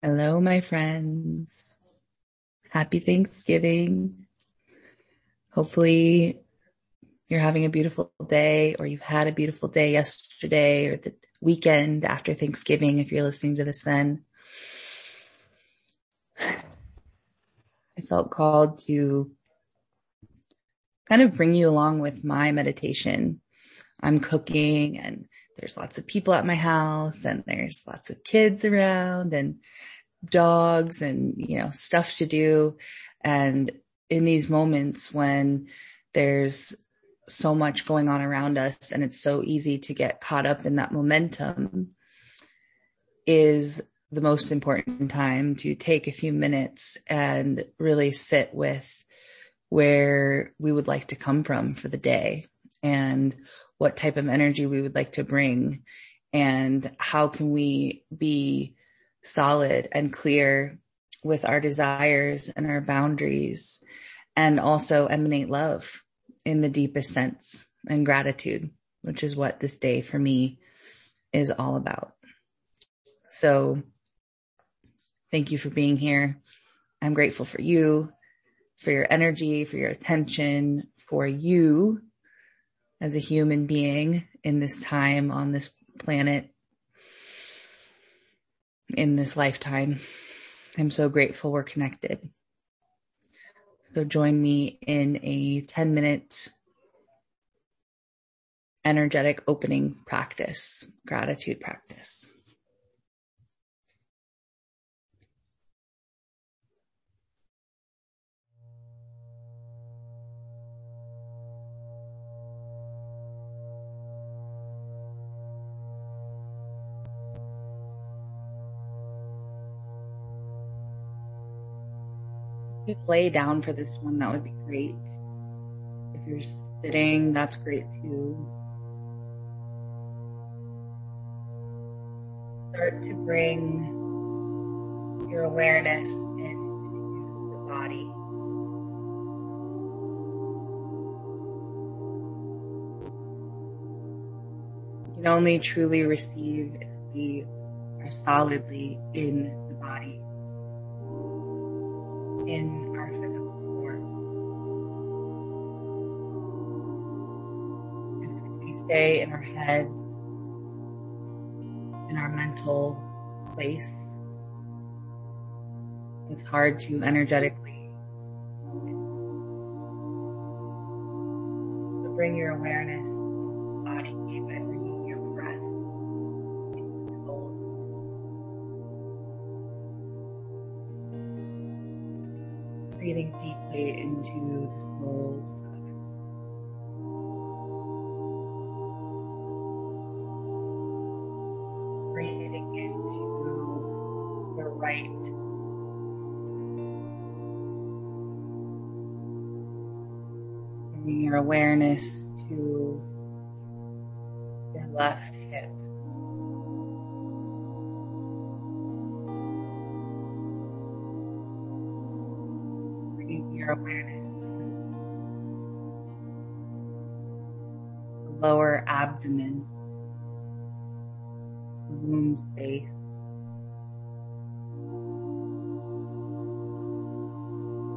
Hello, my friends. Happy Thanksgiving. Hopefully you're having a beautiful day or you've had a beautiful day yesterday or the weekend after Thanksgiving if you're listening to this then. I felt called to kind of bring you along with my meditation. I'm cooking and there's lots of people at my house and there's lots of kids around and dogs and, you know, stuff to do. And in these moments when there's so much going on around us and it's so easy to get caught up in that momentum is the most important time to take a few minutes and really sit with where we would like to come from for the day and what type of energy we would like to bring and how can we be solid and clear with our desires and our boundaries and also emanate love in the deepest sense and gratitude, which is what this day for me is all about. So thank you for being here. I'm grateful for you, for your energy, for your attention, for you as a human being in this time on this planet, in this lifetime. I'm so grateful we're connected. So join me in a 10 minute energetic opening practice, gratitude practice. Lay down for this one, that would be great. If you're sitting, that's great too. Start to bring your awareness into the body. You can only truly receive if we are solidly in the body in our physical form. If we stay in our heads, in our mental place, it's hard to energetically bring your awareness into the soles breathing into the right. Bringing your awareness to your left hip your awareness the lower abdomen, womb space.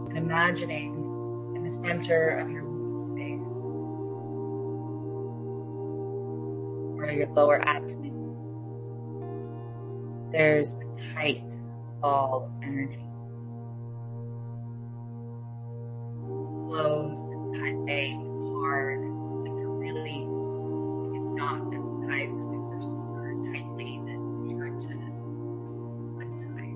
And imagining in the center of your womb space, or your lower abdomen, there's a tight ball of energy. Closed tight hard, like a really that's tied super, super tightly to untie.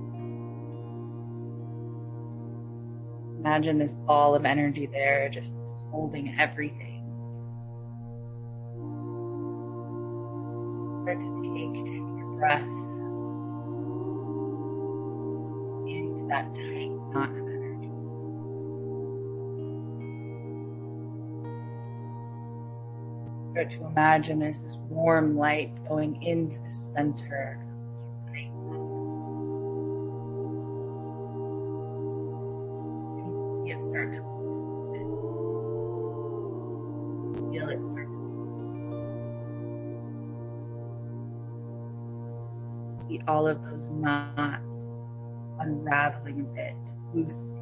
Imagine this ball of energy there just holding everything. Start to take your breath into that tight knot Start to imagine there's this warm light going into the center. you start to loosen. Feel it start to see all of those knots unraveling a bit, loosening.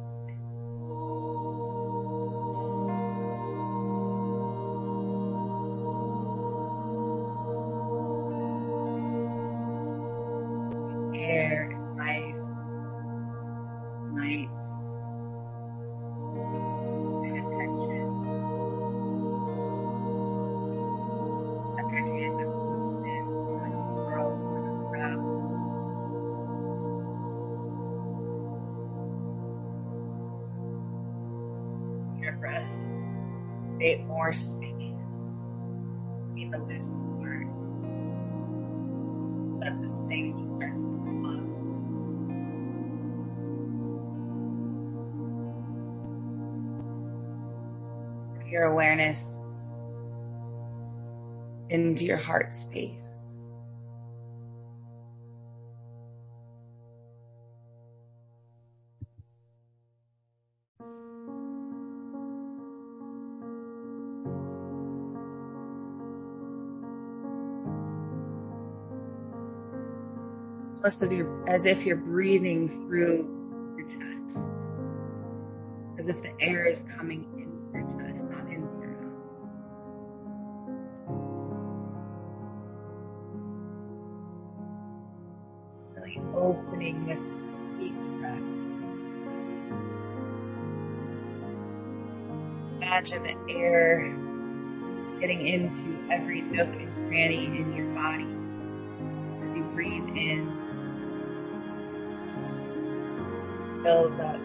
Create more space between the loosened parts. Let this thing start to become Your awareness into your heart space. Almost as, as if you're breathing through your chest. As if the air is coming into your chest, not in your mouth. Really opening with deep breath. Imagine the air getting into every nook and cranny in your body as you breathe in. Fills up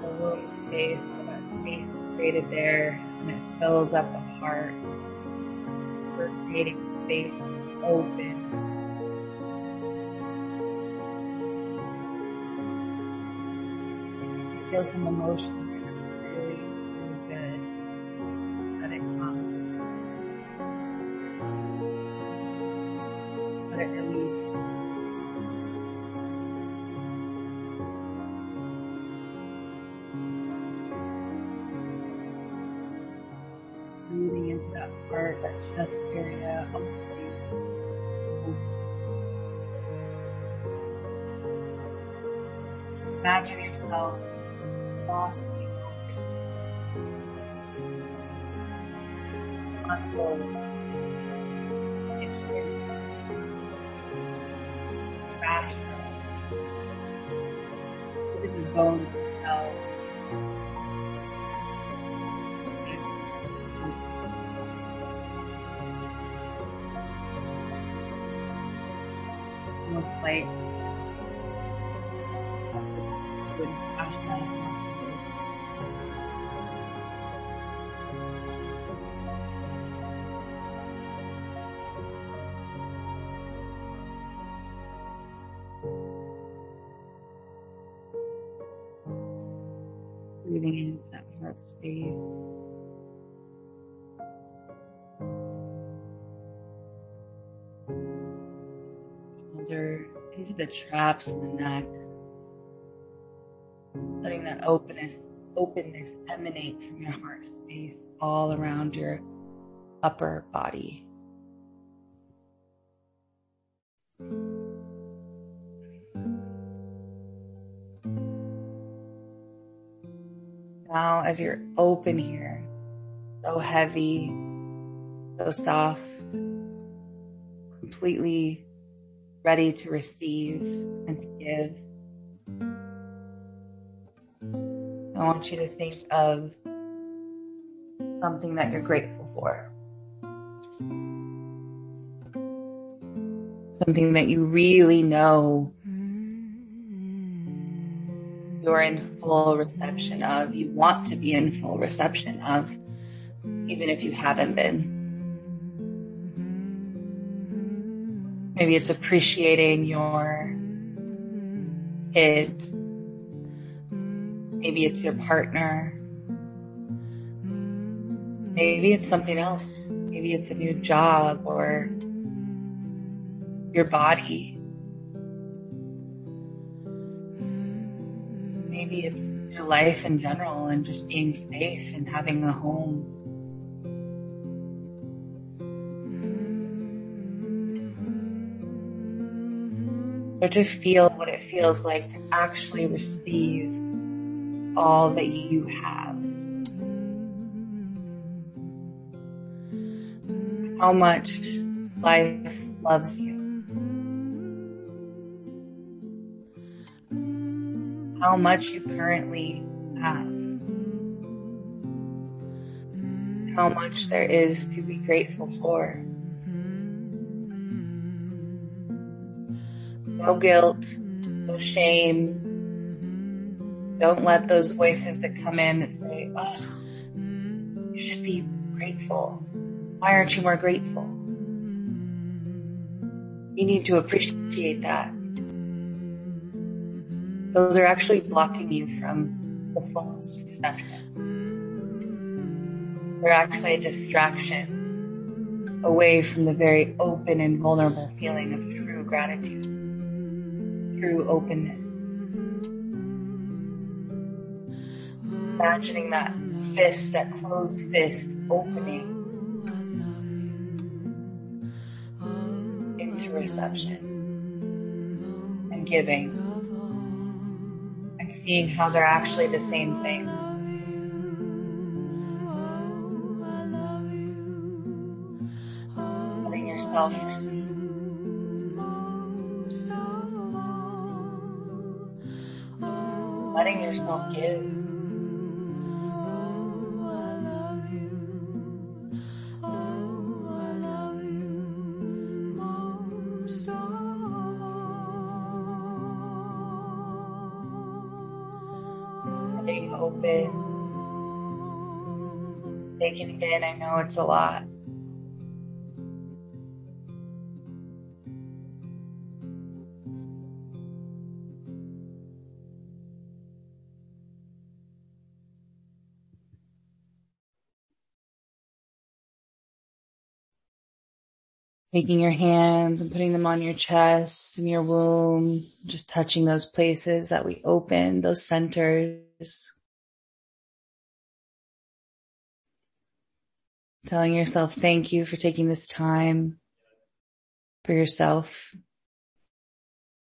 the womb space, all that space created there, and it fills up the heart. We're creating space open. Feel some emotion here. Really, really good. Let it come. Part, that chest area. Imagine yourself lost in comfort. muscle, the bones like with fascia. Breathing into that heart space. Shoulder into the traps in the neck. Letting that openness, openness emanate from your heart space all around your upper body. Now, as you're open here, so heavy, so soft, completely ready to receive and to give. I want you to think of something that you're grateful for. Something that you really know you're in full reception of, you want to be in full reception of, even if you haven't been. Maybe it's appreciating your kids. Maybe it's your partner. Maybe it's something else. Maybe it's a new job or your body. Maybe it's your life in general and just being safe and having a home. To feel what it feels like to actually receive all that you have. How much life loves you. How much you currently have. How much there is to be grateful for. No guilt, no shame. Don't let those voices that come in that say, oh, you should be grateful. Why aren't you more grateful? You need to appreciate that. Those are actually blocking you from the fullest perception. They're actually a distraction away from the very open and vulnerable feeling of true gratitude true openness. Imagining that fist, that closed fist opening into reception and giving and seeing how they're actually the same thing. Letting yourself receive yourself give. Open, taking it in. I know it's a lot. Taking your hands and putting them on your chest and your womb, just touching those places that we open, those centers. Telling yourself thank you for taking this time for yourself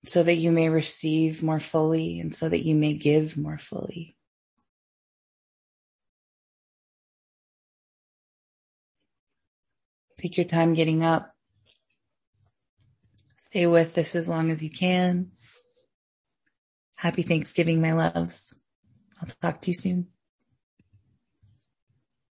so that you may receive more fully and so that you may give more fully. Take your time getting up. Stay with this as long as you can. Happy Thanksgiving, my loves. I'll talk to you soon.